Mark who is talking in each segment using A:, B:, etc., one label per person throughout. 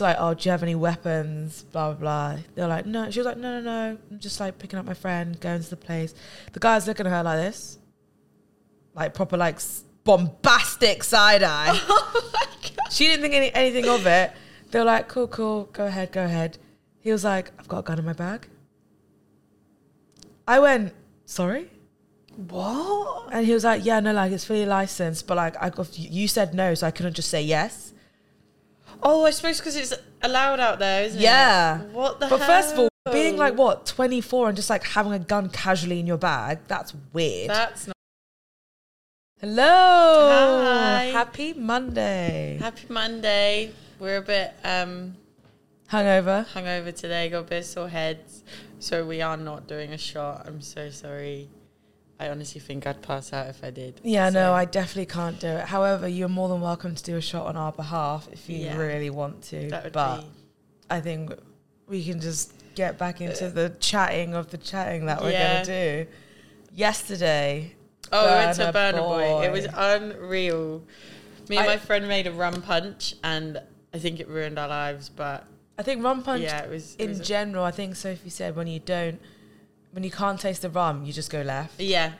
A: like, oh, do you have any weapons? Blah, blah, blah. They're like, no. She was like, no, no, no. I'm just like picking up my friend, going to the place. The guy's looking at her like this. Like proper like bombastic side eye. Oh she didn't think any, anything of it. They were like, cool, cool, go ahead, go ahead. He was like, I've got a gun in my bag. I went, sorry?
B: What?
A: And he was like, yeah, no, like it's fully licensed, but like I got, you said no, so I couldn't just say yes.
B: Oh, I suppose because it's allowed out there, isn't
A: Yeah.
B: it? Yeah. What the hell?
A: But first of all, being like what, 24 and just like having a gun casually in your bag, that's weird.
B: That's not
A: Hello.
B: Hi.
A: Happy Monday.
B: happy Monday. We're a bit um
A: Hungover.
B: hungover today, got a bit sore heads. So we are not doing a shot. I'm so sorry. I honestly think I'd pass out if I did.
A: Yeah,
B: So-
A: no, I definitely can't do it. However, you're more than welcome to do a shot on our behalf if you
B: Yeah.
A: really want to.
B: that would
A: but
B: be
A: I think we can just get back into the chatting of the chatting that we're
B: Yeah.
A: going to do. Yesterday,
B: Oh, we went to
A: Burna
B: Boy. It was unreal. Me and
A: I-
B: my friend made a rum punch, and I think it ruined our lives. But
A: I think rum punch
B: yeah, it was. It
A: in
B: was
A: general, I think Sophie said when you don't, when you can't taste the rum, you just go left.
B: yeah,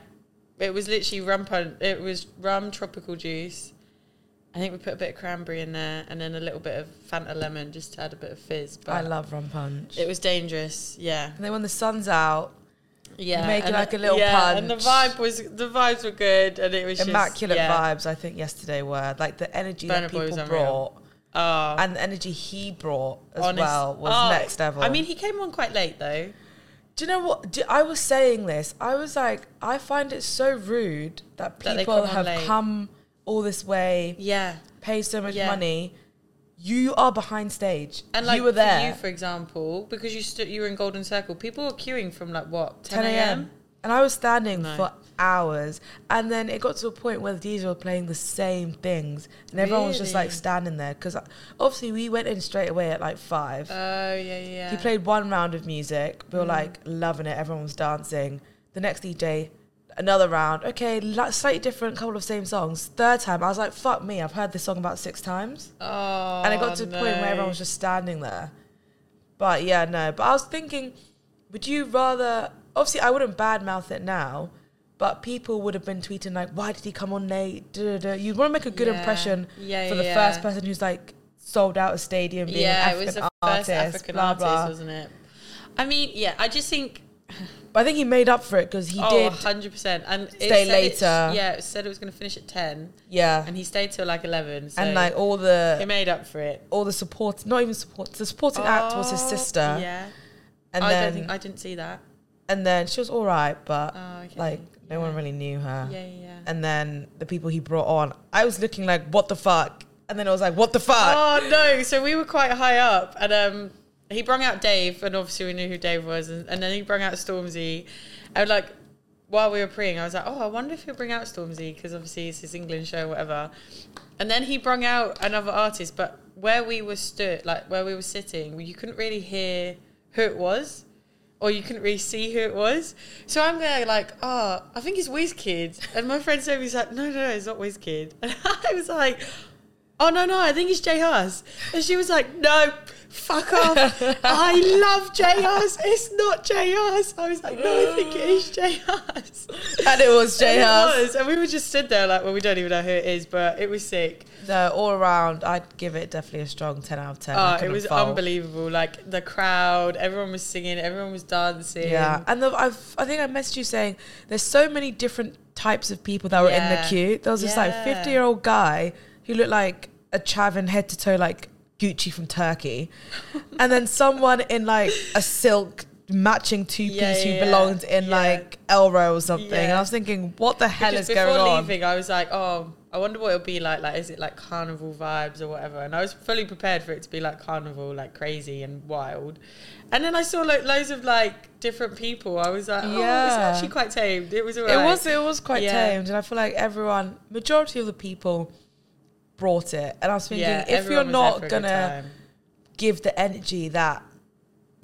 B: it was literally rum punch. It was rum tropical juice. I think we put a bit of cranberry in there, and then a little bit of Fanta lemon just to add a bit of fizz. But
A: I love rum punch.
B: it was dangerous. Yeah,
A: and then when the sun's out,
B: yeah. and
A: like a little
B: yeah, and the vibe was the vibes were good, and it was just-
A: immaculate
B: yeah.
A: vibes. I think yesterday were like the energy
B: Burna
A: that people brought.
B: Oh,
A: and the energy he brought as
B: honest-
A: well was
B: oh,
A: next level.
B: I mean, he came on quite late though.
A: Do you know what? Do, I was saying this. I was like, I find it so rude that
B: That
A: people
B: come
A: have
B: late.
A: come all this way,
B: Yeah.
A: pay so much
B: Yeah.
A: money. You are behind stage.
B: And like
A: you were
B: for
A: there.
B: you, for example, because you stood, you were in Golden Circle. People were queuing from like what
A: 10 a.m. And I was standing
B: No.
A: for hours. And then it got to a point where the DJs were playing the same things. And everyone was just like standing there. Because obviously we went in straight away at like five.
B: Oh yeah, yeah.
A: He played one round of music. We were
B: Mm.
A: like loving it. Everyone was dancing. The next DJ, another round. Okay, li- slightly different, couple of same songs. Third time, I was like, fuck me. I've heard this song about six times.
B: Oh,
A: and it got to a point where everyone was just standing there. But yeah, no. But I was thinking, would you rather? Obviously, I wouldn't badmouth it now. But people would have been tweeting like, "Why did he come on late?" Da, da, da. You want to make a good
B: Yeah.
A: impression
B: Yeah,
A: for the
B: yeah,
A: first person who's like sold out a stadium, being
B: yeah,
A: an
B: it was
A: African
B: the
A: artist,
B: first African
A: blah,
B: artist,
A: blah.
B: wasn't it? I mean, yeah, I just think
A: But I think he made up for it because he
B: oh,
A: did.
B: 100%. And it
A: stay
B: said it-
A: later.
B: yeah, it said it was going to finish at 10,
A: Yeah,
B: and he stayed till like 11. So
A: and like all the he
B: made up for it.
A: all the support, not even support. The supporting act was his
B: Oh,
A: sister,
B: Yeah.
A: and
B: I
A: then
B: don't think I didn't see that.
A: and then she was all right, but
B: Oh, okay.
A: like no
B: Yeah.
A: one really knew her.
B: Yeah, yeah.
A: And then the people he brought on, I was looking like, what the fuck? And then I was like, what the fuck?
B: Oh no! So we were quite high up, and um, he brought out Dave, and obviously we knew who Dave was, and, and then he brought out Stormzy, and like while we were preying, I was like, oh, I wonder if he'll bring out Stormzy because obviously it's his England show, whatever. And then he brought out another artist, but where we were stood, like where we were sitting, you couldn't really hear who it was. Or you couldn't really see who it was. So I'm there like, oh, I think it's WizKid. And my friend Sophie's like, no, no, no, it's not WizKid. And I was like, oh, no, no, I think it's J Hus. And she was like, no, fuck off. I love J Hus. It's not J Hus. I was like, no, I think it is J Hus.
A: And it was Jay
B: And was. And we were just stood there like, well, we don't even know who it is, but it was sick.
A: No, all around, I'd give it definitely a strong 10 out of 10.
B: Oh, it was unbelievable. Like the crowd, everyone was singing, everyone was dancing.
A: Yeah, and the, I've, I think I messaged you saying there's so many different types of people that were in the queue. There was this like 50 year old guy who looked like a Chavin head to toe, like Gucci from Turkey, and then someone in like a silk matching two piece
B: Yeah,
A: who
B: yeah,
A: belonged in
B: yeah.
A: like Elro or something. And I was thinking, what the hell
B: Because
A: is going
B: before
A: on?
B: leaving, I was like, oh, I wonder what it'll be like. Like, is it like carnival vibes or whatever? And I was fully prepared for it to be like carnival, like crazy and wild. And then I saw like loads of like different people. I was like, oh,
A: Yeah.
B: it's actually quite tamed. It was alright.
A: It was it was quite tamed, and I feel like everyone, majority of the people, brought it. And I was thinking,
B: Yeah,
A: if you're
B: everyone was there
A: not
B: for a good
A: gonna give the energy that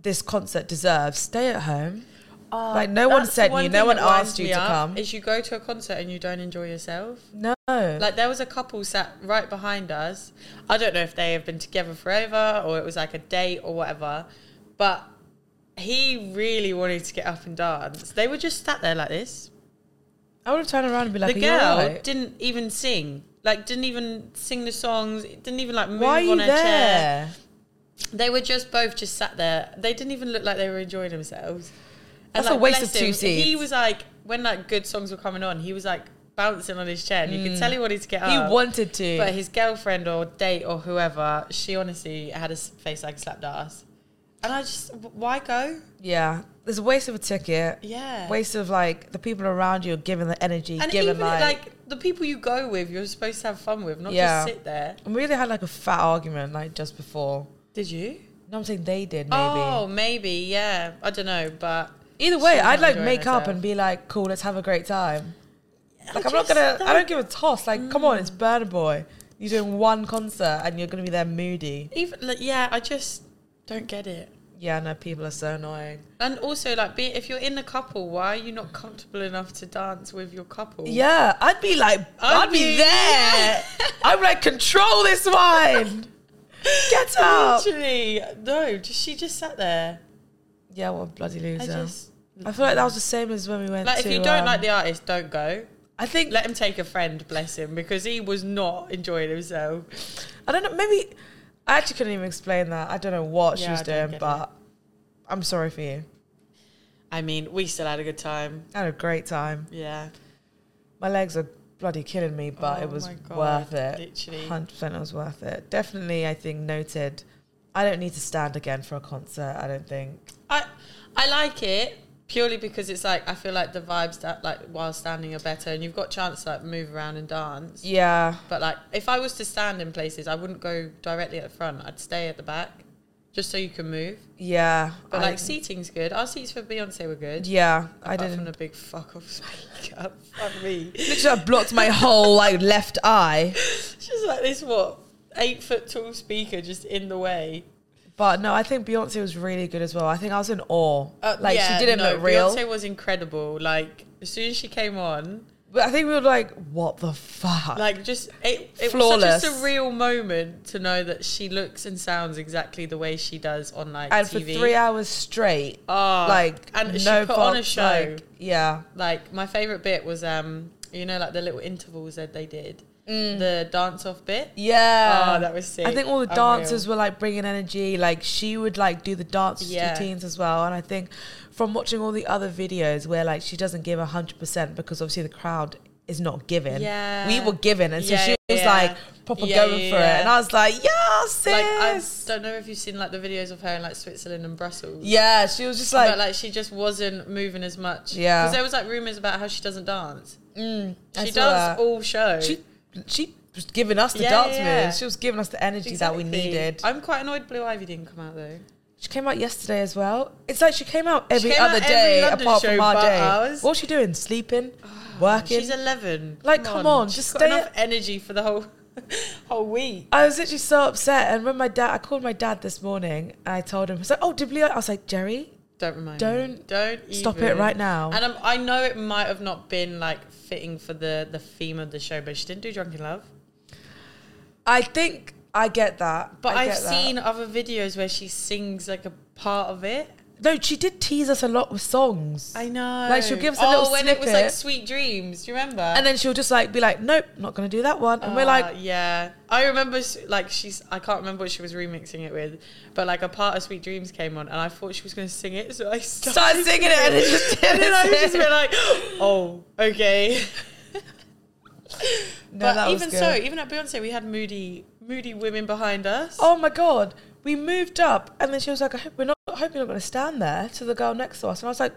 A: this concert deserves, stay at home. Ah, like, no one said
B: the
A: you, no one asked you to come.
B: Is you go to a concert and you don't enjoy yourself.
A: No.
B: Like there was a couple sat right behind us. I don't know if they have been together forever or it was like a date or whatever, but he really wanted to get up and dance. They were just sat there like this.
A: I would have turned around and be like,
B: the girl
A: alright?"
B: didn't even sing. Like didn't even sing the songs. Didn't even like move
A: Why are you
B: on her chair. They were just both just sat there. They didn't even look like they were enjoying themselves.
A: That's a waste of two
B: He
A: seats.
B: was like, when like good songs were coming on, he was like bouncing on his chair, and you could tell he wanted to get
A: Mm. He wanted to.
B: But his girlfriend or date or whoever, she honestly had a face like slapped ass. And I just, why go?
A: yeah. There's a waste of a ticket.
B: Yeah.
A: Waste of like the people around you are giving the energy,
B: and
A: giving
B: even
A: like,
B: like, the people you go with, you're supposed to have fun with, not
A: Yeah.
B: just sit there.
A: And we really had like a fat argument like just before.
B: Did you?
A: No, I'm saying they did maybe.
B: Oh, maybe, yeah. I don't know, but
A: Either way, I'd like make up and be like, cool, let's have a great time. Like
B: I
A: I'm not gonna I
B: don't-
A: don't give a toss. Like, come on, it's mm. Burna Boy. You're doing one concert and you're gonna be there moody.
B: even like, yeah, I just don't get it.
A: Yeah, no, people are so annoying.
B: And also, like, be, if you're in a couple, why are you not comfortable enough to dance with your couple?
A: Yeah, I'd be like, I'd,
B: I'd
A: be
B: be-
A: there. I'm like, control this wine. Get up.
B: Literally, no. Just she just sat there.
A: Yeah, what a bloody
B: I
A: loser.
B: just
A: I feel like that was the same as when we went
B: like
A: to.
B: if you don't
A: um,
B: like the artist, don't go.
A: I think
B: Let him take a friend, bless him, because he was not enjoying himself.
A: I don't know. Maybe I actually couldn't even explain that. I don't know what she was
B: I don't
A: doing,
B: get
A: but I'm sorry for you.
B: I mean, we still had a good time.
A: I had a great time.
B: Yeah,
A: My legs are bloody killing me, but
B: Oh
A: it was
B: my God,
A: worth it.
B: literally.
A: hundred percent, it was worth it. Definitely, I think noted. I don't need to stand again for a concert. I don't think.
B: I I like it purely because it's like I feel like the vibes that like while standing are better, and you've got chance to like move around and dance.
A: Yeah,
B: But like, if I was to stand in places, I wouldn't go directly at the front. I'd stay at the back, just so you can move.
A: yeah.
B: But
A: I-
B: like, seating's good. Our seats for Beyonce were good.
A: yeah, I didn't.
B: from the big fuck off speaker. Fuck me.
A: Literally, I blocked my whole like left eye.
B: Just like this, what eight foot tall speaker just in the way.
A: But no, I think Beyonce was really good as well. I think I was in awe.
B: Uh,
A: like
B: yeah,
A: she didn't
B: no,
A: look real.
B: Beyonce was incredible. Like as soon as she came on,
A: But I think we were like, what the fuck?
B: like just it, it was
A: Flawless.
B: such a surreal moment to know that she looks and sounds exactly the way she does on like
A: and
B: TV.
A: for three hours straight,
B: Oh,
A: like
B: and
A: no
B: she put on a show.
A: like, yeah,
B: Like my favorite bit was um, you know, like the little intervals that they did,
A: Mm.
B: the dance off bit.
A: yeah.
B: Oh, that was sick.
A: I think all the
B: Unreal.
A: dancers were like bringing energy. Like she would like do the dance
B: Yeah.
A: routines as well. And I think from watching all the other videos where like she doesn't give hundred percent because obviously the crowd is not giving.
B: Yeah.
A: we were giving, and so
B: Yeah,
A: she was
B: yeah.
A: like proper
B: Yeah,
A: going for it, and I was like, yeah, sis.
B: Like I don't know if you've seen like the videos of her in like Switzerland and Brussels.
A: yeah, she was just like,
B: but like she just wasn't moving as much.
A: Yeah.
B: because there was like rumors about how she doesn't dance.
A: mm,
B: She does all show.
A: She she was giving us the
B: Yeah,
A: dance
B: yeah.
A: moves. She was giving us the energy that we needed.
B: I'm quite annoyed Blue Ivy didn't come out though.
A: She came out yesterday as well. It's like she came out every
B: came
A: other
B: out every
A: day
B: London
A: apart from our day.
B: ours.
A: What was she doing? Sleeping, working.
B: She's 11.
A: Like, come on,
B: She's
A: just
B: got
A: stay
B: enough energy for the whole whole week.
A: I was literally so upset. And when my dad, I called my dad this morning I told him, he's like, oh, did Blue? I was like, Jerry,
B: Don't remind
A: Don't
B: me. Don't
A: stop
B: even.
A: it right now.
B: And I'm, I know it might have not been like fitting for the the theme of the show, but she didn't do Drunk in Love.
A: I think I get that.
B: But
A: I that.
B: seen other videos where she sings like a part of it.
A: No, she did tease us a lot with songs.
B: I know.
A: Like, she'll give us a
B: oh,
A: little
B: when it was like. Sweet Dreams. Do you remember?
A: and then she'll just like be like, nope, not going to do that one. And we're
B: Uh,
A: like,
B: yeah, I remember like she's I can't remember what she was remixing it with, but like a part of Sweet Dreams came on, and I thought she was going to sing it, so I started,
A: Started singing it and it just
B: and then I was
A: didn't
B: just been like, oh, okay.
A: no,
B: but even
A: good.
B: so, even at Beyonce, we had moody, moody women behind us.
A: Oh my god, we moved up, and then she was like, "I hope we're not. I hope you're not going to stand there." To the girl next to us, and I was like,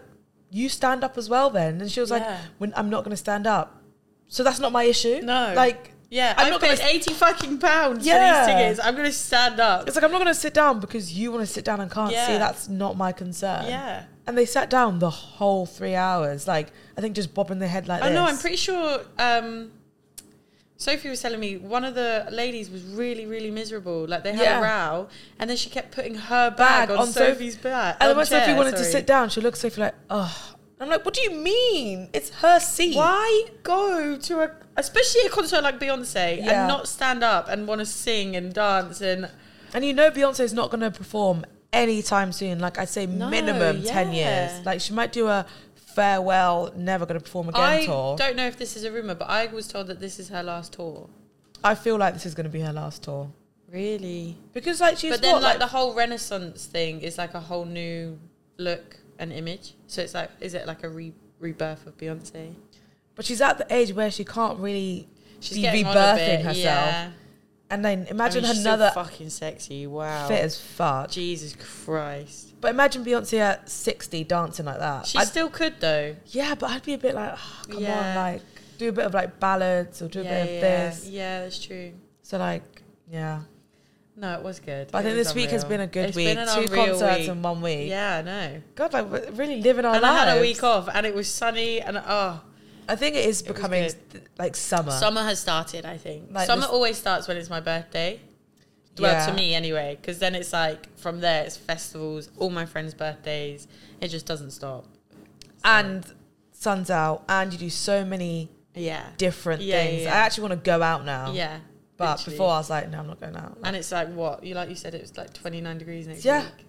A: "You stand up as well, then." And she was like,
B: Yeah.
A: when, "I'm not going to stand up." So that's not my issue.
B: No.
A: like
B: yeah,
A: I'm
B: i
A: not
B: paid
A: gonna-
B: eighty fucking pounds
A: Yeah.
B: for these tickets. I'm going to stand up.
A: it's like I'm not going to sit down because you want to sit down and can't see. That's not my concern.
B: yeah.
A: And they sat down the whole three hours, like I think just bobbing their head like
B: I
A: this.
B: know. I'm pretty sure. Um, Sophie was telling me one of the ladies was really, really miserable. Like they had
A: Yeah.
B: a row, and then she kept putting her bag,
A: Bag
B: on,
A: on Soph-
B: Sophie's back.
A: And then when Sophie wanted to sit down, she looked at Sophie like, oh. I'm like, what do you mean? It's her seat.
B: Why go to a, especially a concert like Beyonce,
A: Yeah.
B: and not stand up and want to sing and dance and
A: And you know Beyonce is not going to perform anytime soon. Like I say,
B: No,
A: minimum 10 years. Like she might do a farewell, never going to perform again
B: I
A: tour.
B: don't know if this is a rumor, but I was told that this is her last tour.
A: I feel like this is going to be her last tour.
B: Really?
A: Because like she's
B: but then
A: what,
B: like, the whole Renaissance thing is like a whole new look and image. So it's like, is it like a re- rebirth of Beyonce?
A: but she's at the age where she can't really
B: She's
A: be
B: getting on a
A: rebirthing
B: bit,
A: herself.
B: Yeah.
A: And then imagine
B: I mean, she's still
A: another
B: fucking sexy. Wow.
A: fit as fuck.
B: Jesus Christ.
A: But imagine Beyonce at 60 dancing like that.
B: She
A: I'd-
B: still could though.
A: yeah, but I'd be a bit like, oh, come on, like do a bit of like ballads or do a
B: yeah,
A: bit of
B: yeah,
A: this.
B: yeah, that's true.
A: So like, yeah.
B: No, it was good.
A: But I think this week has been a good
B: It's
A: week. Two concerts
B: week.
A: in one week.
B: Yeah, I know.
A: God, like we're really living our
B: and
A: lives.
B: I had a week off, and it was sunny, and oh,
A: I think it is
B: was
A: becoming th- like summer.
B: summer has started. I think
A: Like
B: summer always starts when it's my birthday. Well,
A: Yeah.
B: to me anyway, because then it's like from there it's festivals, all my friends' birthdays. It just doesn't stop. So,
A: and sun's out, and you do so many
B: yeah,
A: different
B: Yeah,
A: things.
B: yeah,
A: I actually want to go out now.
B: yeah.
A: But
B: literally.
A: before I was like, no, I'm not going out.
B: and it's like what you like you said it was like 29 degrees next
A: Yeah.
B: week.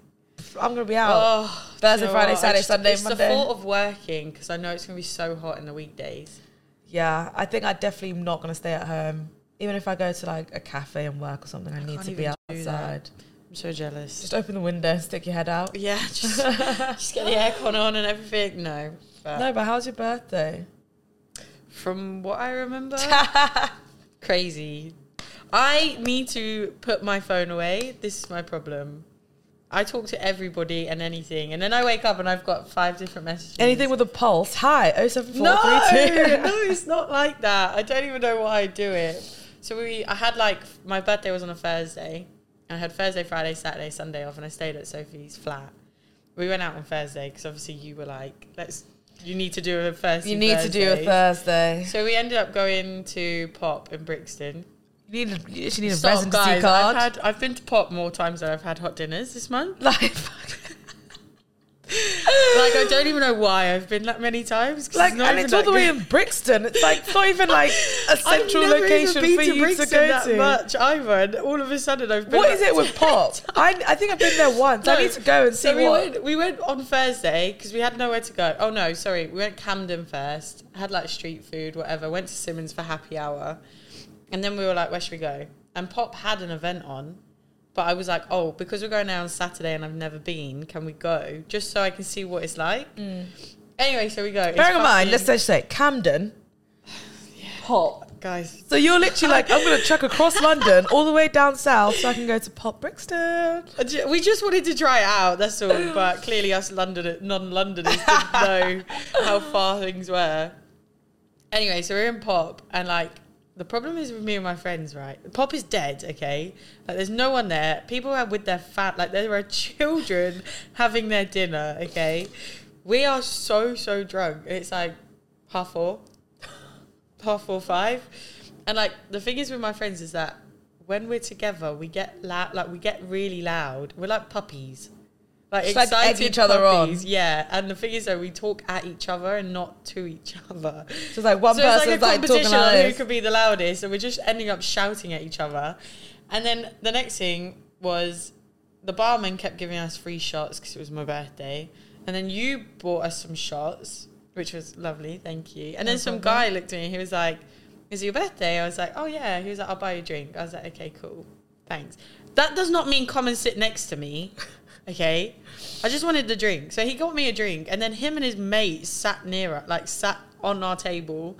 A: I'm gonna be out.
B: Oh,
A: Thursday,
B: do you know
A: Friday,
B: what?
A: Saturday,
B: just-
A: Sunday,
B: it's
A: Monday.
B: the thought of working because I know it's gonna be so hot in the weekdays.
A: Yeah, I think I definitely am not gonna stay at home. Even if I go to like a cafe and work or something, I, need to be
B: even do that.
A: outside.
B: I'm so jealous.
A: Just open the window, stick your head out.
B: yeah, just, just get the aircon on and everything. No, but
A: No, but how's your birthday?
B: from what I remember, crazy. I need to put my phone away. This is my problem. I talk to everybody and anything, and then I wake up and I've got five different messages.
A: Anything with a pulse? Hi, oh
B: no,
A: 07432.
B: no, it's not like that. I don't even know why I do it. So we, I had like my birthday was on a Thursday, and I had Thursday, Friday, Saturday, Sunday off, and I stayed at Sophie's flat. We went out on Thursday because obviously you were like, let's. You need to do a Thursday.
A: You need to do a Thursday.
B: So we ended up going to Pop in Brixton.
A: You need a, you actually need a
B: Stop,
A: residency
B: guys,
A: card.
B: I've had I've been to Pop more times than I've had hot dinners this month.
A: like,
B: Like I don't even know why I've been that many times.
A: like, and it's all the way in Brixton. It's like it's not even like a central location for you to
B: Brixton
A: go
B: that
A: to.
B: much either. And all of a sudden I've been.
A: What is it with pop? I, I think I've been there once. I need to go and see
B: so we
A: what.
B: went. We went on Thursday because we had nowhere to go. Oh no, sorry, we went Camden first. Had like street food, whatever. Went to Simmons for happy hour, and then we were like, where should we go? And Pop had an event on, but I was like, oh, because we're going there on Saturday and I've never been, can we go just so I can see what it's like? Mm. Anyway, so we go. It's
A: Bearing in mind, let's just say Camden. Pop.
B: guys.
A: So you're literally like, I'm gonna truck across London all the way down south so I can go to Pop Brixton.
B: Uh, we just wanted to try it out, that's all. But clearly, us London non-Londoners didn't know how far things were. Anyway, so we're in Pop, and like the problem is with me and my friends, right? Pop is dead, okay? Like there's no one there. People are with their fat, like there are children having their dinner, okay? We are so so drunk. It's like half four, half four five, and like the thing is with my friends is that when we're together, we get loud, like we get really loud. We're like puppies, like
A: Just, like, egg
B: excited
A: each other on.
B: puppies. Yeah, and the thing is though, we talk at each other and not to each other.
A: So it's like one
B: so it's
A: person's
B: like a
A: like,
B: competition on who could be the loudest, and we're just ending up shouting at each other. And then the next thing was the barman kept giving us free shots because it was my birthday, and then you bought us some shots, which was lovely, thank you. And then some guy looked at me, he was like, "Is it your birthday?" I was like, "Oh yeah." He was like, "I'll buy you a drink." I was like, "Okay, cool, thanks." That does not mean come and sit next to me. Okay, I just wanted the drink, so he got me a drink, and then him and his mate sat near us, like sat on our table,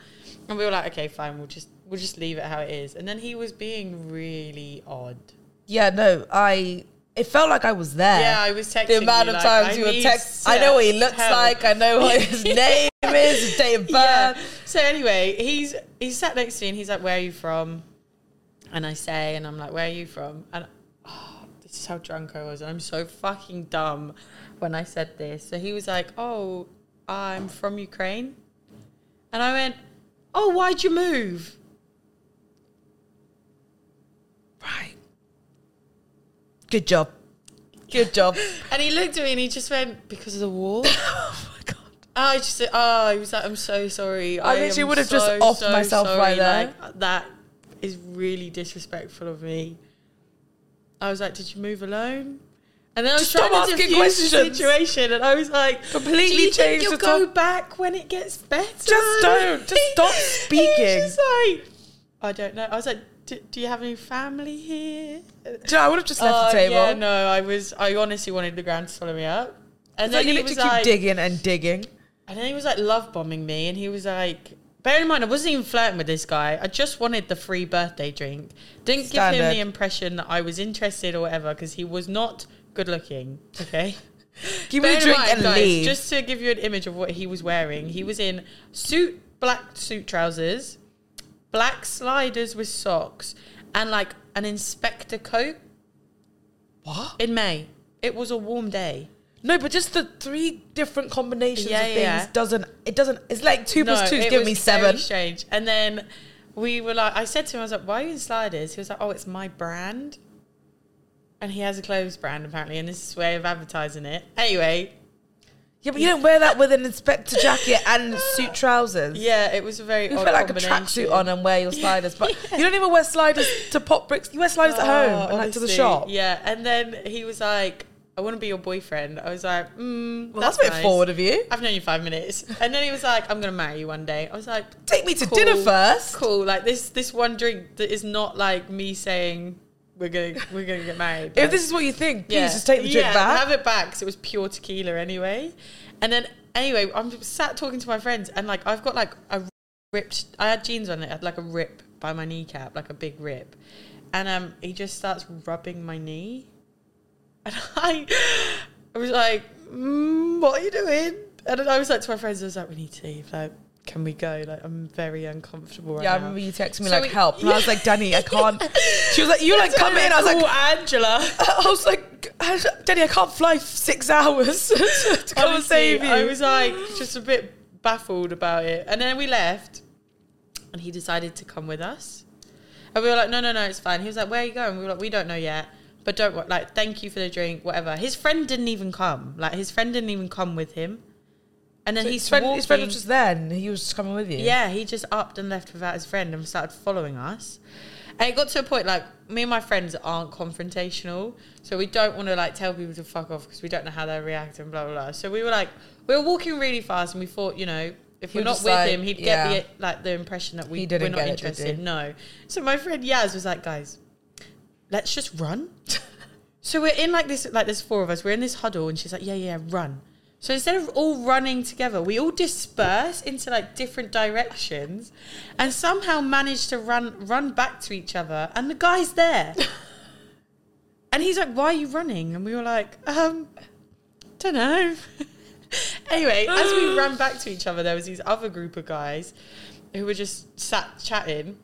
B: and we were like, "Okay, fine, we'll just we'll just leave it how it is." And then he was being really odd.
A: Yeah, no, I. It felt like I was there.
B: Yeah, I was texting
A: the amount
B: you,
A: of
B: like,
A: times
B: I
A: you were
B: need
A: text. I know what he looks
B: help.
A: like. I know what his name is, his date of birth.
B: Yeah. So anyway, he's he sat next to me and he's like, "Where are you from?" And I say, and I'm like, "Where are you from?" And is how drunk I was. I'm so fucking dumb when I said this. So he was like, Oh, I'm from Ukraine. And I went, Oh, why'd you move? Right.
A: Good job. Good job.
B: and he looked at me and he just went, Because of the war?
A: oh my God.
B: I just said, Oh, he was like, I'm so sorry.
A: I,
B: I
A: literally would have
B: so, just
A: offed
B: so
A: myself sorry. right there.
B: Like, that is really disrespectful of me. I was like, did you move alone? And then I was
A: stop
B: trying to
A: asking
B: diffuse
A: questions.
B: the situation, and I was like,
A: Completely
B: do you think
A: change
B: you'll
A: the
B: go
A: top-
B: back when it gets better?
A: Just don't. Just stop
B: He
A: speaking.
B: was just like, I don't know. I was like, do, do you have any family here?
A: Do you know, I would have just left
B: Oh,
A: the table.
B: Yeah, no, I was. I honestly wanted the ground to swallow me up. And
A: It's
B: then
A: like you
B: he
A: literally
B: was
A: keep
B: like,
A: digging and digging.
B: and then he was like love bombing me, and he was like, bear in mind, I wasn't even flirting with this guy. I just wanted the free birthday drink. Didn't give him the impression that I was interested or whatever, because he was not good looking. Okay.
A: Give me
B: Bear
A: a drink
B: mind,
A: and
B: guys,
A: leave.
B: Just to give you an image of what he was wearing, he was in suit, black suit trousers, black sliders with socks, and like an inspector coat
A: what?
B: in May. It was a warm day.
A: No, but just the three different combinations
B: Yeah,
A: of things
B: yeah.
A: doesn't. It doesn't. It's like two plus two giving me seven.
B: strange. And then we were like, I said to him, I was like, "Why are you in sliders?" He was like, "Oh, it's my brand." And he has a clothes brand apparently, and this is his way of advertising it. Anyway,
A: Yeah, but you don't wear that with an inspector jacket and suit trousers.
B: yeah, it was a very
A: You
B: odd
A: put like a tracksuit on and wear your sliders, but you don't even wear sliders to pop bricks. You wear sliders at home
B: Oh,
A: and like to the shop.
B: Yeah, and then he was like, "I want to be your boyfriend." I was like, mm,
A: Well, that's, a bit
B: nice.
A: forward of you.
B: I've known you five minutes, and then he was like, "I'm gonna marry you one day." I was like,
A: Take me to
B: Cool.
A: dinner first.
B: "Cool." Like this, this one drink that is not like me saying we're gonna we're gonna get married.
A: If this is what you think, please just take the drink
B: yeah,
A: back.
B: have it back because it was pure tequila anyway. And then anyway, I'm sat talking to my friends, and like I've got like a ripped. I had jeans on it, I had like a rip by my kneecap, like a big rip. And um, he just starts rubbing my knee, and I, I was like, mm, "What are you doing?" And then I was like to my friends, "I was like, we need to leave. Like, can we go? Like, I'm very uncomfortable right
A: yeah, I
B: now."
A: remember you texting me
B: So
A: like
B: we-
A: help, and I was like, Danny, I can't. She was like, you like come in. I was like,
B: "Oh, Angela.
A: I was like, Danny, I can't fly for six hours to come and
B: Honestly,
A: save you.
B: I was like just a bit baffled about it. And then we left and he decided to come with us. And we were like, no, no, no, it's fine. He was like, where are you going? We were like, we don't know yet. But don't like, thank you for the drink, whatever. His friend didn't even come. Like, his friend didn't even come with him. And then
A: So
B: he's
A: his friend, his friend was just there, and he was just coming with you.
B: yeah, he just upped and left without his friend and started following us. And it got to a point like me and my friends aren't confrontational, so we don't want to like tell people to fuck off because we don't know how they're reacting, blah blah blah. So we were like, we were walking really fast, and we thought, you know, if we're not with
A: like,
B: him, he'd
A: yeah.
B: get the like the impression that we we're not
A: it,
B: interested.
A: he?
B: No. So my friend Yaz was like, guys, let's just run. so we're in like this, like there's four of us. We're in this huddle, and she's like, yeah, yeah, run. So instead of all running together, we all disperse into like different directions, and somehow manage to run run back to each other. And the guy's there, and he's like, "Why are you running?" And we were like, "Um, don't know." anyway, as we ran back to each other, there was these other group of guys who were just sat chatting,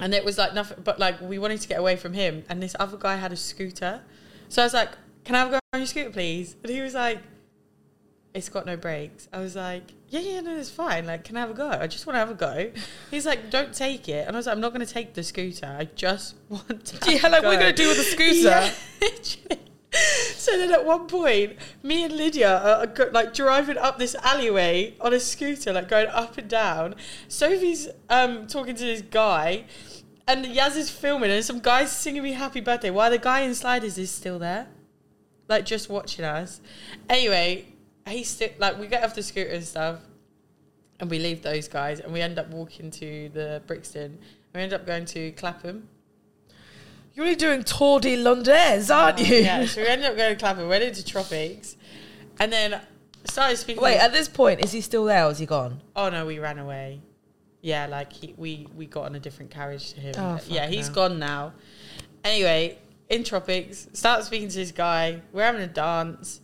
B: and it was like nothing. But like we wanted to get away from him, and this other guy had a scooter, so I was like, "Can I have a go on your scooter, please?" And he was like it's got no brakes. I was like, yeah, yeah, no, it's fine. Like, can I have a go? I just want to have a go. He's like, don't take it. And I was like, I'm not going to take the scooter. I just want to. have
A: Yeah, like, what are you
B: go."
A: gonna do with the scooter?
B: Yeah. so then at one point, me and Lydia are, are like driving up this alleyway on a scooter, like going up and down. Sophie's um, talking to this guy. And Yaz is filming, and some guy's singing me happy birthday while the guy in sliders is still there like just watching us. Anyway, he like we get off the scooter and stuff, and we leave those guys, and we end up walking to the Brixton. We end up going to Clapham.
A: You're really doing Tour de Londres, aren't uh, you?
B: Yeah, so we ended up going to Clapham. We went into Tropics, and then started speaking.
A: Wait, at this point, is he still there or is he gone?
B: oh no, we ran away. Yeah, like he, we we got on a different carriage to him.
A: Oh,
B: yeah, he's
A: no.
B: gone now. Anyway, in Tropics, start speaking to this guy. We're having a dance,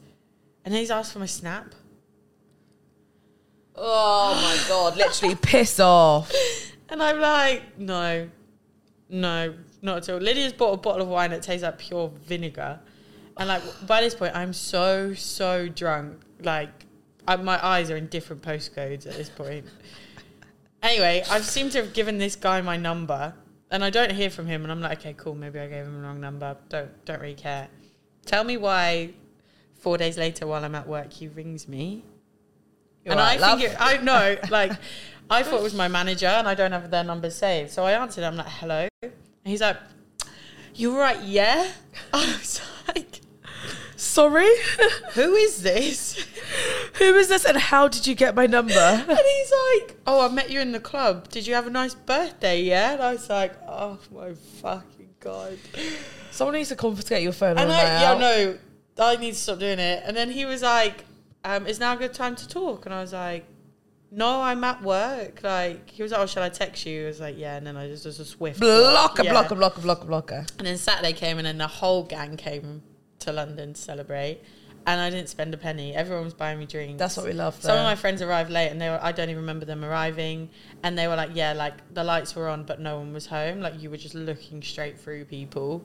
B: and then he's asked for my snap.
A: Oh my god, literally piss off.
B: And I'm like, no, no, not at all. Lydia's bought a bottle of wine that tastes like pure vinegar. And like by this point, I'm so, so drunk. Like I, my eyes are in different postcodes at this point. anyway, I seem to have given this guy my number. and I don't hear from him, and I'm like, okay, cool, maybe I gave him the wrong number. Don't don't really care. Tell me why. Four days later, while I'm at work, he rings me,
A: You're
B: and
A: right,
B: I
A: love.
B: think it, I know, like, I thought it was my manager, and I don't have their number saved. So I answered. I'm like, hello. And he's like, You're right? Yeah. I was like,
A: Sorry,
B: who is this?
A: who is this, and how did you get my number?
B: And he's like, "Oh, I met you in the club. Did you have a nice birthday? Yeah." And I was like, "Oh my fucking god!"
A: Someone needs to confiscate your phone.
B: And I, yeah,
A: out.
B: no, I need to stop doing it. And then he was like, um, "Is now a good time to talk?" And I was like, "No, I'm at work." Like he was like, "Oh, shall I text you?" I was like, "Yeah." And then I just was a swift
A: Blocker,
B: Yeah.
A: blocker, blocker, blocker, blocker.
B: And then Saturday came, and then the whole gang came to London to celebrate. And I didn't spend a penny. Everyone was buying me drinks.
A: That's what we love.
B: Some of my friends arrived late, and they were, I don't even remember them arriving. And they were like, "Yeah, like the lights were on, but no one was home. Like you were just looking straight through people."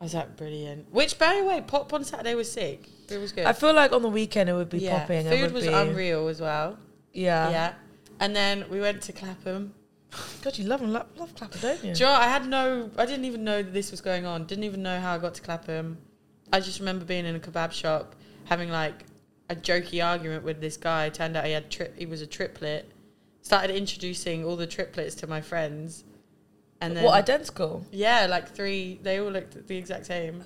B: I was like, "Brilliant." Which, by the way, pop on Saturday was sick. It was good.
A: I feel like on the weekend it would be
B: yeah,
A: popping.
B: food was
A: be,
B: unreal as well.
A: Yeah.
B: yeah, and then we went to Clapham.
A: God, you love love, love Clapper, don't you?
B: Do you know what? I had no, I didn't even know that this was going on. Didn't even know how I got to Clapham. I just remember being in a kebab shop, having like a jokey argument with this guy. Turned out he had tri- he was a triplet. Started introducing all the triplets to my friends, and then
A: what identical?
B: yeah, like three. They all looked the exact same.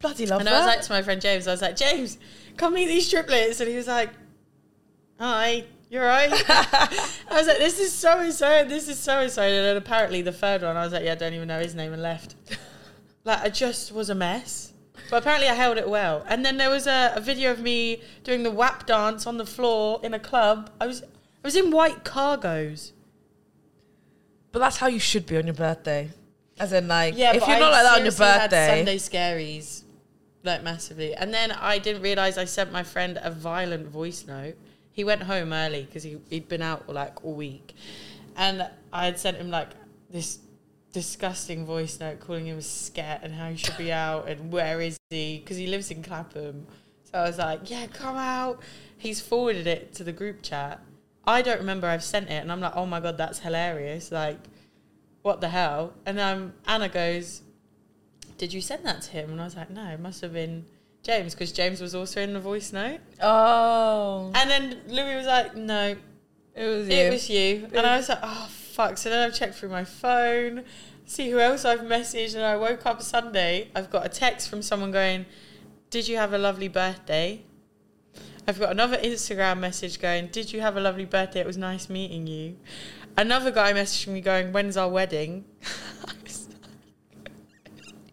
A: Bloody love
B: and
A: that.
B: I was like to my friend James, I was like, James, come meet these triplets, and he was like, Hi, you're right. I was like, this is so so, this is so so, and then apparently the third one, I was like, yeah, I don't even know his name, and left. like, I just was a mess. But apparently, I held it well. And then there was a, a video of me doing the WAP dance on the floor in a club. I was, I was in white cargos.
A: but that's how you should be on your birthday. As in, like,
B: Yeah,
A: if you're
B: I
A: not like that on your
B: seriously had
A: birthday,
B: Sunday scaries, like massively. And then I didn't realize I sent my friend a violent voice note. He went home early because he he'd been out like all week, and I had sent him like this disgusting voice note calling him a scat and how he should be out and where is he because he lives in Clapham. So I was like, yeah, come out. He's forwarded it to the group chat. I don't remember I've sent it, and I'm like, oh my god, that's hilarious. Like, what the hell? And um, Anna goes, did you send that to him? And I was like, no, it must have been James because James was also in the voice note.
A: oh,
B: And then Louis was like, no,
A: it was you.
B: it was you. And I was like, oh, fuck. So then I've checked through my phone, see who else I've messaged. And I woke up Sunday. I've got a text from someone going, did you have a lovely birthday? I've got another Instagram message going, did you have a lovely birthday? It was nice meeting you. Another guy messaging me going, when's our wedding?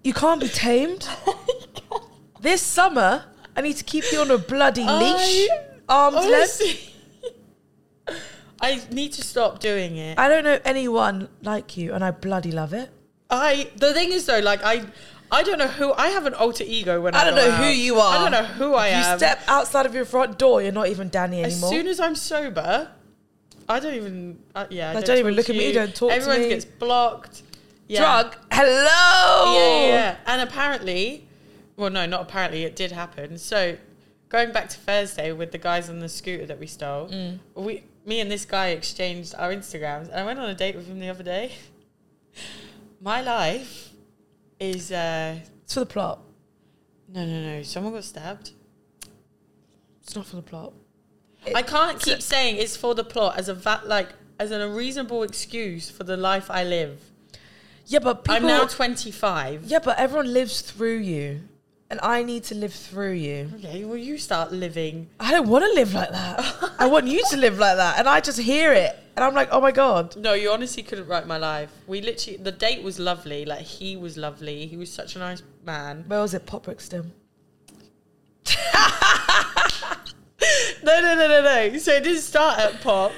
A: You can't be tamed. this summer, I need to keep you on a bloody leash,
B: I-
A: arms length.
B: I need to stop doing it.
A: I don't know anyone like you, and I bloody love it.
B: I the thing is though, like I, I don't know who I have an alter ego when I,
A: I don't know who you are.
B: I don't know who I
A: you
B: am.
A: You step outside of your front door, you're not even Danny anymore.
B: as soon as I'm sober, I don't even. Uh, yeah, I don't,
A: don't even look at me,
B: you.
A: don't talk to me.
B: Everyone
A: me.
B: gets blocked. Yeah.
A: Drug, hello.
B: Yeah, yeah, yeah. And apparently, well, no, not apparently. It did happen. So, going back to Thursday with the guys on the scooter that we stole,
A: Mm.
B: we, me and this guy exchanged our Instagrams, and I went on a date with him the other day. My life is uh,
A: It's for the plot.
B: no, no, no. Someone got stabbed.
A: It's not for the plot.
B: I can't keep saying it's for the plot as a va- like as an, a reasonable excuse for the life I live.
A: Yeah, but people.
B: I'm now 25.
A: yeah, but everyone lives through you, and I need to live through you.
B: Okay, well, you start living.
A: I don't want to live like that. I want you to live like that, and I just hear it, and I'm like, oh my god.
B: No, you honestly couldn't write my life. We literally, the date was lovely. Like, he was lovely. He was such a nice man.
A: Where was it, Pop Brixton?
B: No, no, no, no, no. So it didn't start at Pop.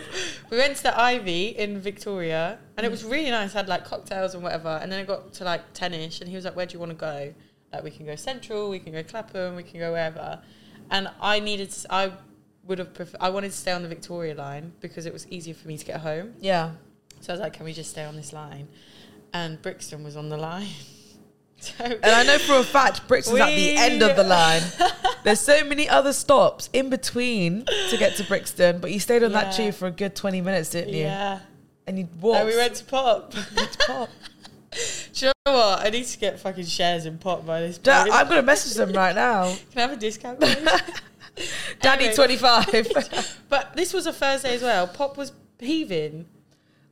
B: We went to the Ivy in Victoria, and it was really nice. Had like cocktails and whatever. And then it got to like ten-ish, and he was like, "Where do you want to go? Like, we can go Central, we can go Clapham, we can go wherever." And I needed, to, I would have, pref- I wanted to stay on the Victoria line because it was easier for me to get home.
A: Yeah.
B: So I was like, "Can we just stay on this line?" And Brixton was on the line. So
A: And I know for a fact Brixton's at the end of the line. There's so many other stops in between to get to Brixton, but you stayed on that
B: Yeah.
A: tube for a good 20 minutes, didn't you?
B: yeah.
A: And you walked.
B: And we went to Pop.
A: to Pop.
B: what? I need to get fucking shares in Pop by this
A: Da-
B: point.
A: I'm gonna message them right now.
B: Can I have a discount? please?
A: Daddy
B: Anyway.
A: twenty five.
B: but this was a Thursday as well. Pop was heaving.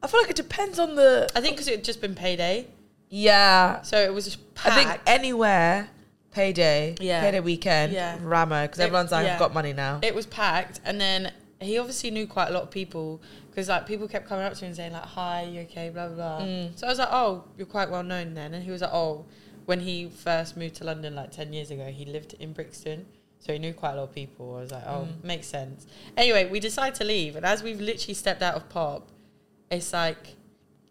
A: I feel like it depends on the.
B: I think because it had just been payday,
A: Yeah,
B: so it was just
A: I
B: packed.
A: think anywhere payday,
B: Yeah.
A: payday weekend,
B: Yeah.
A: Ramo, because
B: It-
A: everyone's like,
B: yeah.
A: I've got money now.
B: it was packed, and then he obviously knew quite a lot of people because like people kept coming up to him and saying like, "Hi, you okay?" Blah blah blah.
A: Mm.
B: So I was like, "Oh, you're quite well known then." And he was like, "Oh, when he first moved to London like ten years ago, he lived in Brixton." So he knew quite a lot of people. I was like, oh,
A: Mm.
B: makes sense. Anyway, we decide to leave, and as we've literally stepped out of pop, it's like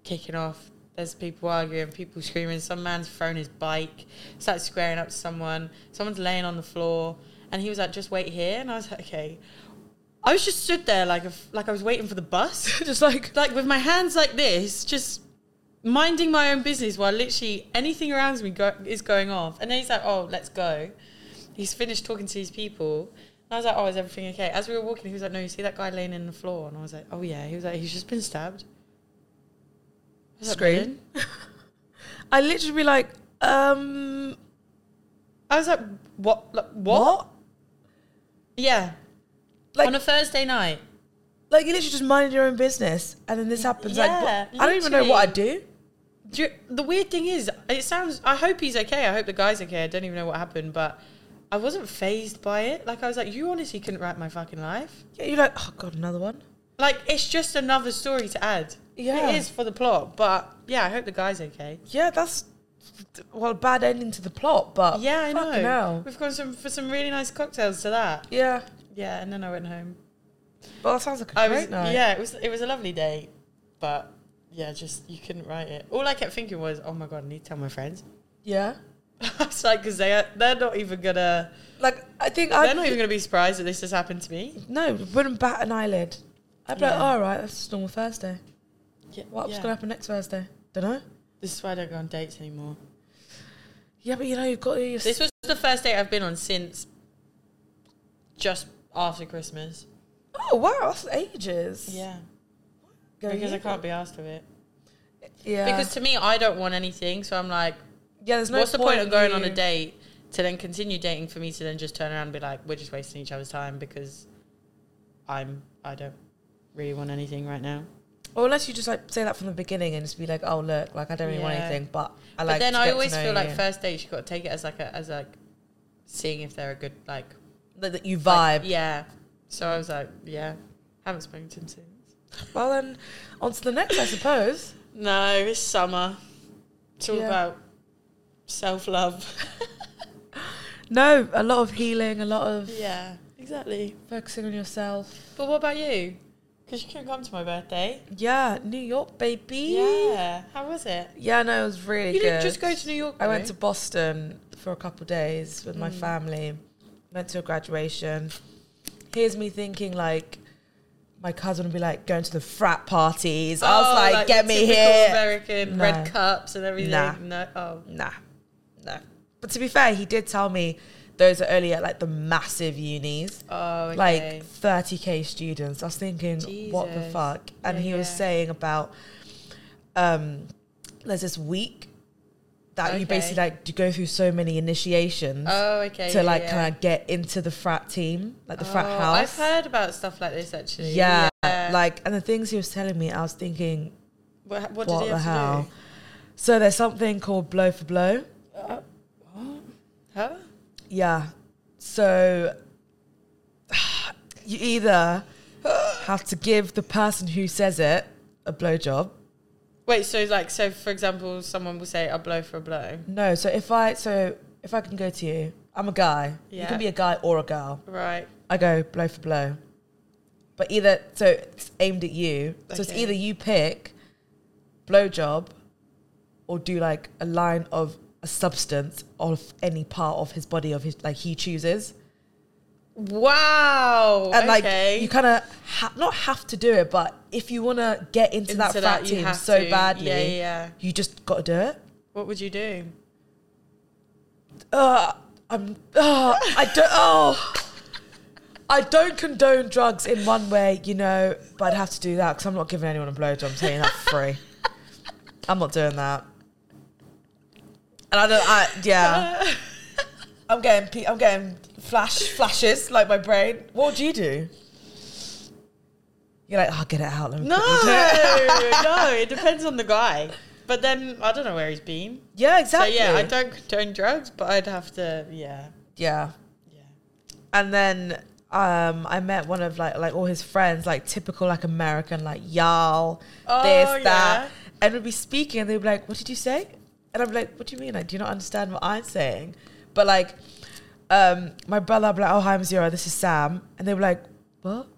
B: kicking off. There's people arguing, people screaming. Some man's thrown his bike, started squaring up to someone. Someone's laying on the floor, and he was like, "Just wait here." And I was like, "Okay." I was just stood there like a, like I was waiting for the bus,
A: Just like,
B: like with my hands like this, just minding my own business while literally anything around me go, is going off. And then he's like, "Oh, let's go." He's finished talking to his people. And I was like, "Oh, is everything okay?" As we were walking, he was like, "No, you see that guy laying in the floor?" And I was like, "Oh yeah." He was like, "He's just been stabbed." I was like,
A: Scream. I literally be like, um,
B: I was like, "What? Like, what?"
A: what?
B: Yeah,
A: Like,
B: on a Thursday night.
A: like you literally just minding your own business, and then this happens. like,
B: Yeah,
A: what? I don't even know what I do.
B: Do you- the weird thing is, it sounds. I hope he's okay. I hope the guy's okay. I don't even know what happened, but I wasn't phased by it. Like I was like, you honestly couldn't write my fucking life.
A: Yeah, you're like, oh god, another one.
B: Like it's just another story to add.
A: Yeah.
B: it is for the plot, but yeah, I hope the guy's okay.
A: Yeah, that's well, bad ending to the plot, but
B: Yeah, I know.
A: hell.
B: We've gone some for some really nice cocktails to that.
A: Yeah,
B: Yeah, and then I went home.
A: but that sounds like a
B: I
A: great
B: was
A: night.
B: yeah, it was it was a lovely day, but yeah, just you couldn't write it. All I kept thinking was, oh my god, I need to tell my friends.
A: yeah.
B: it's like because they are, they're not even gonna
A: Like I think
B: they're not even gonna be surprised that this has happened to me.
A: no wouldn't bat an eyelid. I'd be like,
B: Yeah.
A: oh, all right, that's just normal Thursday.
B: Yeah,
A: What's
B: yeah.
A: gonna happen next Thursday? Don't know.
B: This is why I don't go on dates anymore.
A: Yeah, but you know you've got your
B: This was the first date I've been on since just after Christmas.
A: oh wow, that's ages.
B: Yeah,
A: Go
B: because I can't be asked of it.
A: Yeah,
B: Because to me, I don't want anything, so I'm like,
A: yeah, there's no
B: what's the point of going
A: in
B: on a date to then continue dating for me to then just turn around and be like, we're just wasting each other's time because I'm I don't really want anything right now.
A: Or unless you just like say that from the beginning and just be like, oh look, like I don't really want anything, but I
B: but
A: like.
B: then
A: to
B: I always feel like first dates you've got to take it as like a as like seeing if they're a good like
A: that, that you
B: like,
A: vibe.
B: yeah. So I was like, yeah, haven't spoken to him since.
A: Well then, on to the next, I suppose.
B: No, it's summer. It's all
A: Yeah.
B: about self love.
A: No, a lot of healing, a lot of
B: yeah, exactly.
A: focusing on yourself.
B: But what about you? Because you couldn't come to my birthday.
A: Yeah, New York, baby.
B: Yeah. How was it?
A: Yeah, no, it was really
B: You
A: good.
B: didn't just go to New York.
A: I went to Boston for a couple of days with my
B: Mm.
A: family. Went to a graduation. Here's me thinking like my cousin would be like going to the frat parties. I was
B: Oh,
A: like, get me here.
B: American
A: No.
B: red cups and everything.
A: Nah.
B: No. Oh.
A: Nah, no. But to be fair, he did tell me those are only at like the massive unis,
B: Oh. Okay.
A: like 30k students. I was thinking, what the fuck? And
B: Yeah,
A: he was
B: yeah.
A: saying about um, there's this week that you basically like to go through so many initiations
B: Oh. Okay.
A: to like
B: yeah.
A: kind of get into the frat team, like the frat
B: Oh,
A: house.
B: I've heard about stuff like this actually.
A: yeah,
B: Yeah.
A: like and the things he was telling me, I was thinking,
B: What, what,
A: what the hell? So there's something called blow for blow.
B: Uh, what? Huh?
A: Yeah. So you either have to give the person who says it a blowjob.
B: Wait. So like, so for example, someone will say a blow for a blow.
A: No, so if I so if I can go to you, I'm a guy.
B: Yeah.
A: You can be a guy or a girl.
B: Right.
A: I go blow for blow. But either so it's aimed at you. So it's either you pick blowjob or do like a line of a substance of any part of his body of his like he chooses.
B: Wow.
A: and
B: okay.
A: like you kind of ha- not have to do it, but if you want to get into, that
B: Into
A: frat
B: that, you
A: team so
B: to.
A: badly,
B: Yeah, yeah, yeah.
A: you just got to do it.
B: What would you do?
A: Uh, I'm. Uh, I don't. Oh, I don't condone drugs in one way, you know, but I'd have to do that because I'm not giving anyone a blowjob. I'm saying that for free. I'm not doing that. And I don't. I, yeah, I'm getting I'm getting flash flashes like my brain. What would you do? You're like, oh, get it out. Let me
B: no,
A: it."
B: no, it depends on the guy. But then I don't know where he's been.
A: yeah, exactly.
B: So yeah, I don't condone drugs, but I'd have to. Yeah,
A: Yeah,
B: yeah.
A: and then um, I met one of like like all his friends, like typical like American, like y'all,
B: Oh,
A: this
B: yeah.
A: that, and we'd be speaking, and they'd be like, "What did you say?" And I'm like, "What do you mean? Like, do you not understand what I'm saying?" But like, um, my brother, like, "Oh, hi, I'm Zero. This is Sam," and they were like, "What,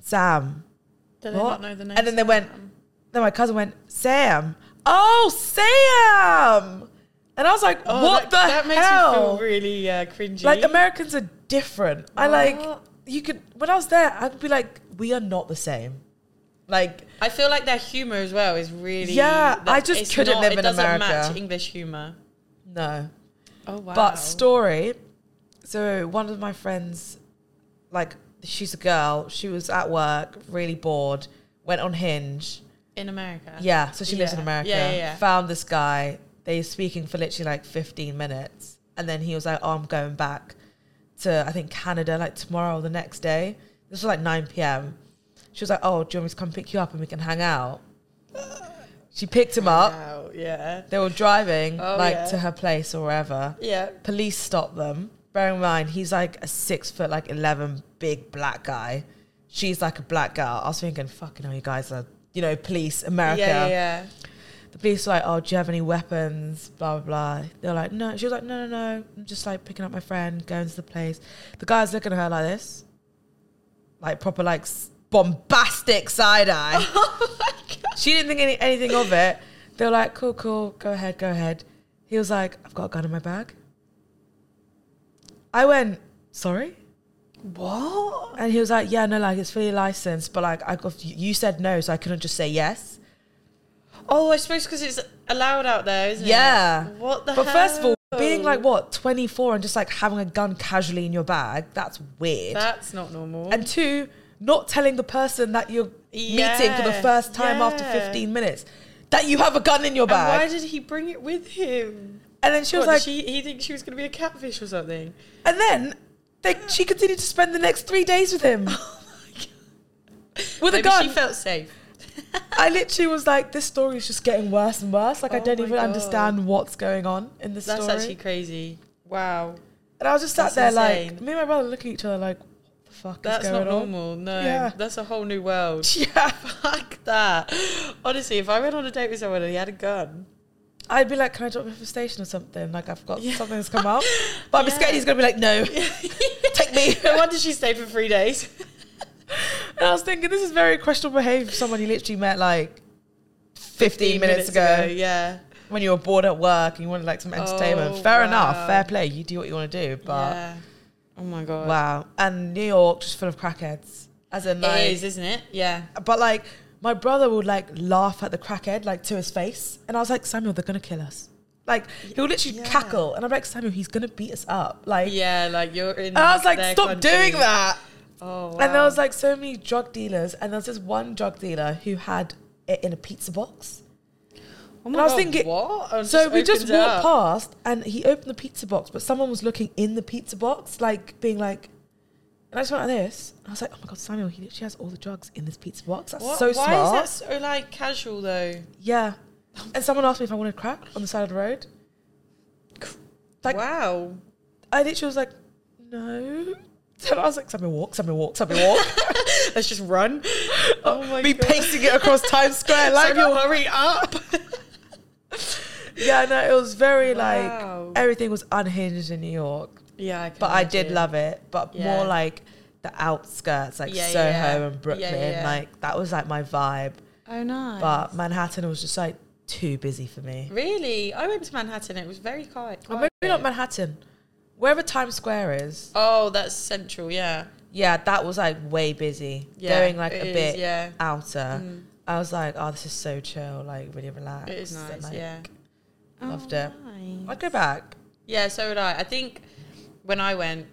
A: Sam?"
B: Do they
A: What?
B: not know the name?
A: And then they went, then my cousin went, Sam. Oh, Sam. And I was like,
B: Oh,
A: what
B: that,
A: the
B: that makes me feel really uh, cringy.
A: like Americans are different. I like you could when I was there, I'd be like, we are not the same. Like
B: I feel like their humor as well is really.
A: Yeah,
B: that-
A: I just couldn't
B: not-
A: live
B: it
A: in
B: doesn't
A: America.
B: match English humor.
A: no.
B: Oh wow!
A: But story. So one of my friends, like she's a girl, she was at work, really bored, went on Hinge.
B: in America.
A: Yeah, so she lives in America.
B: Yeah, yeah, yeah.
A: Found this guy. They were speaking for literally like 15 minutes. And then he was like, Oh, I'm going back to, I think, Canada like tomorrow or the next day. This was like 9 p.m. She was like, Oh, do you want me to come pick you up and we can hang out? She picked him up.
B: Wow, yeah.
A: They were driving
B: Oh,
A: like
B: yeah.
A: to her place or wherever.
B: Yeah.
A: Police stopped them. Bear in mind, he's like a six foot, like 11 big black guy. She's like a black girl. I was thinking, fucking hell, you guys are, you know, police, America.
B: Yeah, yeah, yeah.
A: The police were like, "Oh, do you have any weapons?" Blah blah blah. They were like, "No." She was like, "No, no, no. I'm just like picking up my friend, going to the place." The guy's looking at her like this, like proper like bombastic side eye.
B: Oh
A: she didn't think any, anything of it. They were like, "Cool, cool. Go ahead, go ahead." He was like, "I've got a gun in my bag." I went, "Sorry,"
B: What?
A: and he was like, "Yeah, no, like it's fully licensed, but like I got you said no, so I couldn't just say yes."
B: Oh, I suppose because it's allowed out there, isn't
A: Yeah.
B: it? Yeah. What the
A: But first of all, being like what, 24 and just like having a gun casually in your bag, that's weird.
B: That's not normal.
A: and two, not telling the person that you're meeting for the first time after 15 minutes that you have a gun in your
B: And why did he bring it with him?
A: And, then she was
B: What,
A: like,
B: she, he thinks she was going to be a catfish or something?
A: and then they, she continued to spend the next three days with him
B: Oh my god.
A: with a gun.
B: she felt safe.
A: I literally was like, this story is just getting worse and worse. Like, I
B: Oh
A: don't even
B: God.
A: understand what's going on in this
B: That's
A: story.
B: That's actually crazy. Wow.
A: and I was just sat
B: that's
A: there like, me and my brother looking at each other like, what the fuck
B: That's
A: is
B: not
A: going on?
B: normal. No.
A: Yeah.
B: That's a whole new world.
A: Yeah.
B: Fuck that. Honestly, if I went on a date with someone and he had a gun,
A: I'd be like, can I drop you off a station or something? Like, I've got
B: Yeah.
A: something that's come up. But I'm
B: Yeah.
A: scared he's going to be like, no, take me.
B: no wonder she stayed for three days.
A: And I was thinking, this is very questionable behavior for someone you literally met like 15, minutes, ago,
B: Yeah.
A: when you were bored at work and you wanted like some entertainment.
B: Oh,
A: Fair
B: wow.
A: enough, fair play. You do what you want to do. But
B: yeah. Oh my god.
A: wow. And New York, just full of crackheads. As in, like,
B: it is, isn't it? Yeah.
A: but like, my brother would like laugh at the crackhead, like to his face. And I was like, Samuel, they're going to kill us. Like, he would literally
B: Yeah.
A: cackle. And I'm like, Samuel, he's going to beat us up. Like,
B: Yeah, like you're in.
A: And I was like, stop
B: country.
A: doing that.
B: Oh, wow.
A: And there was like so many drug dealers, and there was this one drug dealer who had it in a pizza box.
B: oh
A: and I was
B: God,
A: thinking-
B: what? And
A: So we just walked
B: up.
A: past, and he opened the pizza box, but someone was looking in the pizza box, like being like, and I just went like this. I was like, oh my god, Samuel, he literally has all the drugs in this pizza box. That's
B: What?
A: so
B: Why
A: smart.
B: Why is that so like casual though?
A: yeah. And someone asked me if I wanted crack on the side of the road. Like-
B: wow.
A: I literally was like, no. So I was like, Samuel walk, Samuel walk, Samuel walk.
B: Let's just run. Oh my
A: Me
B: god.
A: pacing it across Times Square. Like,
B: Samuel, hurry up.
A: yeah, no, it was very
B: Wow.
A: like everything was unhinged in New York,
B: yeah, I
A: but I did love it. But
B: Yeah.
A: more like the outskirts, like
B: Yeah,
A: Soho and Brooklyn, like that was like my vibe.
B: Oh nice.
A: But Manhattan was just like too busy for me.
B: really, I went to Manhattan. It was very quiet.
A: Or maybe not. Manhattan, wherever Times Square is.
B: Oh, that's central. Yeah.
A: Yeah, that was like way busy.
B: Yeah,
A: Going like a
B: is,
A: bit
B: Yeah.
A: outer.
B: Mm.
A: I was like, oh, this is so chill, like really relaxed.
B: It is
A: and,
B: nice.
A: like,
B: yeah.
A: loved
B: Oh,
A: it.
B: nice.
A: I'd go back.
B: Yeah, so would I. I think when I went,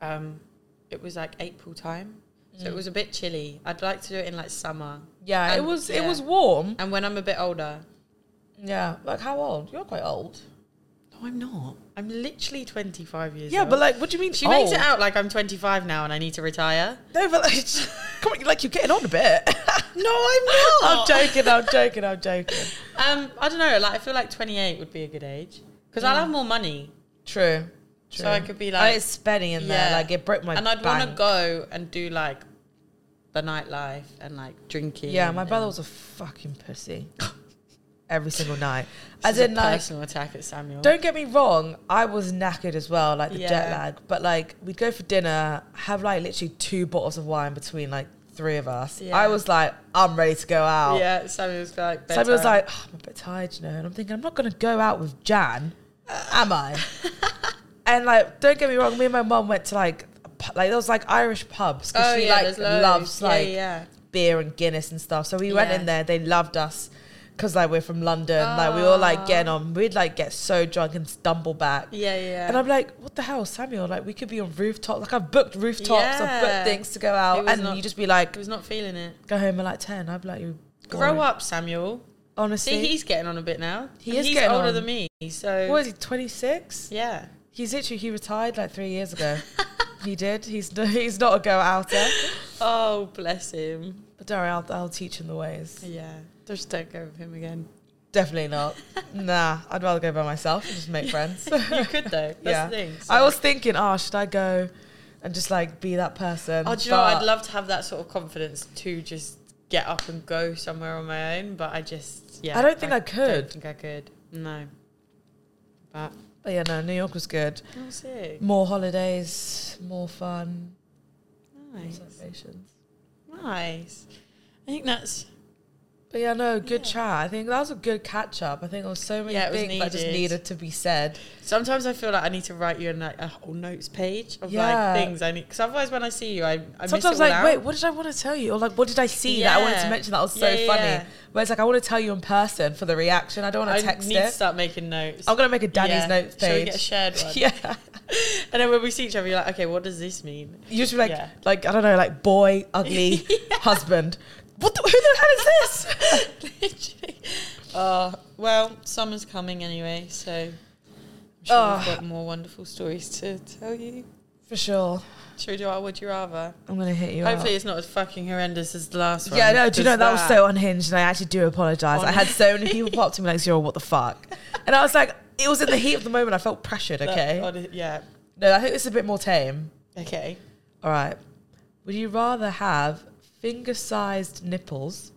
B: um, it was like April time, so it was a bit chilly. I'd like to do it in like summer,
A: Yeah, it
B: And-
A: was it was warm.
B: and when I'm a bit older,
A: Yeah. Like how old? You're quite old.
B: No, I'm not. I'm literally 25 years old.
A: Yeah,
B: old.
A: but like, what do you mean?
B: she makes it out like I'm 25 now and I need to retire.
A: No, but like, come on, like you're getting on a bit.
B: No, I'm not.
A: I'm joking. I'm joking. I'm joking.
B: Um, I don't know. Like, I feel like 28 would be a good age because I'll have more money,
A: True. True.
B: so I could be
A: And
B: like,
A: it's Spenny in there. Like it broke my.
B: and I'd want to go and do like the nightlife and like drinking.
A: Yeah, my brother was a fucking pussy. Every single night. As in, like,
B: personal attack at Samuel.
A: don't get me wrong, I was knackered as well, like the jet lag. But like, we'd go for dinner, have like literally two bottles of wine between like three of us.
B: Yeah.
A: I was like, I'm ready to go out.
B: Yeah, Samuel was like.
A: Samuel was like, oh, I'm a bit tired, you know. And I'm thinking, I'm not going to go out with Jan, am I? and like, don't get me wrong, me and my mum went to like, pu- like there was like Irish pubs because
B: oh
A: she
B: yeah,
A: like
B: there's loads.
A: loves
B: yeah,
A: like
B: yeah.
A: beer and Guinness and stuff. So we went
B: Yeah.
A: in there. They loved us because like we're from London. Like we were like getting oh. on. We'd like get so drunk and stumble back.
B: Yeah, yeah.
A: And I'm like, what the hell, Samuel? Like we could be on rooftops. Like I've booked rooftops. I've
B: Yeah.
A: booked things to go
B: It
A: out,
B: was
A: and
B: not-
A: you just be like,
B: I was not feeling it.
A: go home at like ten. I'd be like, you
B: Grow up, Samuel.
A: Honestly,
B: See, he's getting on a bit now.
A: He
B: And
A: is
B: he's
A: getting
B: older
A: on.
B: than me, so
A: what is he? Twenty six.
B: yeah.
A: He's literally he retired like three years ago. he did. He's he's not a go outer.
B: Oh, bless him.
A: But don't worry, I'll, I'll teach him the ways.
B: Yeah, just don't go with him again.
A: Definitely not. nah, I'd rather go by myself and just make friends.
B: you could though. That's
A: Yeah.
B: the thing.
A: I was thinking, oh, should I go and just like be that person?
B: Oh, do you know? I'd love to have that sort of confidence to just get up and go somewhere on my own, but I just yeah.
A: I don't think I I could.
B: Don't
A: could.
B: think I could. No. But
A: But yeah, no, New York was good.
B: we'll see.
A: More holidays, more fun, more
B: Nice.
A: celebrations.
B: Nice. I think that's
A: But yeah, no, good
B: Yeah.
A: chat. I think that was a good catch up. I think there was so many
B: Yeah, was
A: things that just
B: needed.
A: needed to be said.
B: sometimes I feel like I need to write you a, like, a whole notes page of
A: Yeah.
B: like things I need because otherwise when I see you I, I miss
A: Sometimes like,
B: out.
A: wait, what did I want to tell you? Or like, what did I see that I wanted to mention that was so
B: Yeah, yeah,
A: funny?
B: yeah.
A: Where it's like, I want to tell you in person for the reaction. I don't want to text
B: need
A: it.
B: to start making notes.
A: I'm gonna make a Danny's
B: Yeah.
A: notes
B: Shall we
A: page.
B: get a shared one?
A: yeah.
B: And then when we see each other, you're like, okay, what does this mean?
A: You just be like,
B: Yeah.
A: like I don't know, like boy, ugly, husband. What? The, who the hell is this?
B: Literally. Uh, well, summer's coming anyway, so I'm sure
A: Oh.
B: we've got more wonderful stories to tell you.
A: For sure.
B: Should we do our Would You Rather?
A: I'm gonna hit you.
B: Hopefully,
A: up.
B: it's not as fucking horrendous as the last one.
A: Yeah, no. Do you know
B: 'cause
A: that was so unhinged, and I actually do apologize. I had so many people pop to me like, "Zero, what the fuck?" And I was like, it was in the heat of the moment. I felt pressured.
B: that-
A: Okay.
B: on yeah.
A: No, I think it's a bit more tame.
B: Okay.
A: All right. Would you rather have finger-sized nipples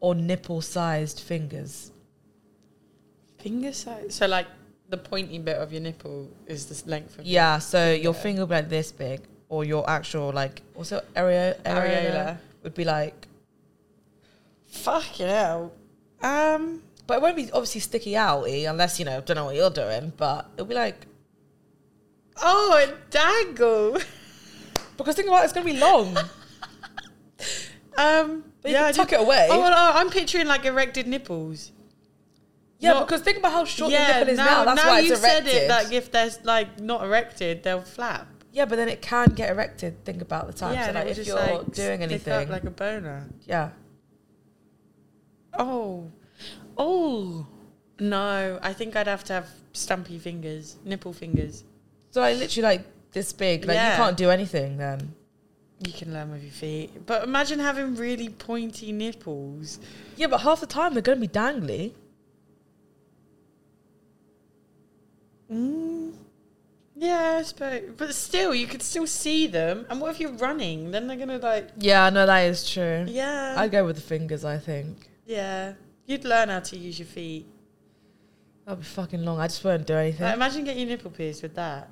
A: or nipple-sized fingers?
B: Finger size. So, like, the pointy bit of your nipple is the length of
A: Yeah. So your finger would be like this big, or your actual like also areola, areola
B: Areola.
A: would be like.
B: Fucking hell. Um.
A: But it won't be obviously sticky outy unless you know don't know what you're doing. But it'll be like
B: Oh, it dangle.
A: because think about it, it's gonna be long.
B: Um.
A: But
B: yeah,
A: tuck it away.
B: Oh, well, oh, I'm picturing like erected nipples.
A: yeah,
B: not-
A: because think about how short your nipple is now. That's
B: now
A: why
B: you
A: it's erected.
B: said it. Like if they're like not erected, they'll flap.
A: yeah, but then it can get erected. Think about the time.
B: yeah,
A: so
B: and it
A: like
B: would
A: if
B: just
A: you're
B: like
A: doing
B: stick
A: anything,
B: up like a boner.
A: yeah.
B: Oh, oh, no! I think I'd have to have stumpy fingers, nipple fingers.
A: So like literally like this big. Like
B: Yeah.
A: you can't do anything then.
B: You can learn with your feet, but imagine having really pointy nipples.
A: Yeah, but half the time they're gonna be dangly.
B: Mm. Yeah, I suppose. But still, you could still see them. And what if you're running? Then they're gonna like,
A: Yeah, no, that is true.
B: yeah,
A: I'd go with the fingers. I think
B: yeah. You'd learn how to use your feet.
A: that'd be fucking long. I just wouldn't do anything.
B: Like, imagine getting your nipple pierced with that.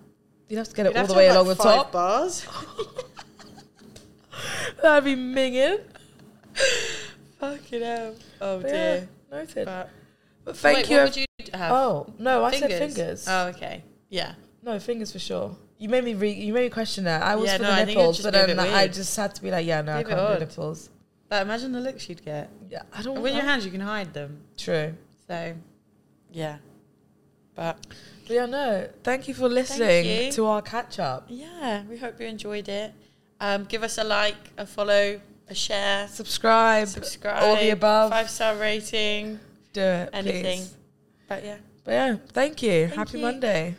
A: You'd have to get it
B: You'd
A: all the way along
B: like,
A: the top.
B: Bars.
A: That'd be minging.
B: Fucking hell. Oh
A: But
B: dear.
A: yeah, noted.
B: But,
A: But thank
B: wait,
A: you.
B: What would you have?
A: oh no, I said fingers.
B: Oh, okay. Yeah.
A: no, fingers for sure. You made me re- you made me question that. I was
B: Yeah,
A: for
B: no,
A: the
B: I
A: nipples, but then I just had to be like, yeah, no, I
B: Be a bit
A: can't do nipples.
B: But imagine the looks you'd get.
A: Yeah, I don't.
B: And with your hands, you can hide them.
A: True.
B: So, yeah. But
A: But yeah, no. Thank you for listening
B: you.
A: to our catch up.
B: yeah, we hope you enjoyed it. Um, give us a like, a follow, a share,
A: Subscribe,
B: subscribe,
A: all the above.
B: five star rating.
A: Do it.
B: anything.
A: Please.
B: But yeah.
A: But yeah, thank you.
B: Thank
A: Happy
B: you.
A: Monday.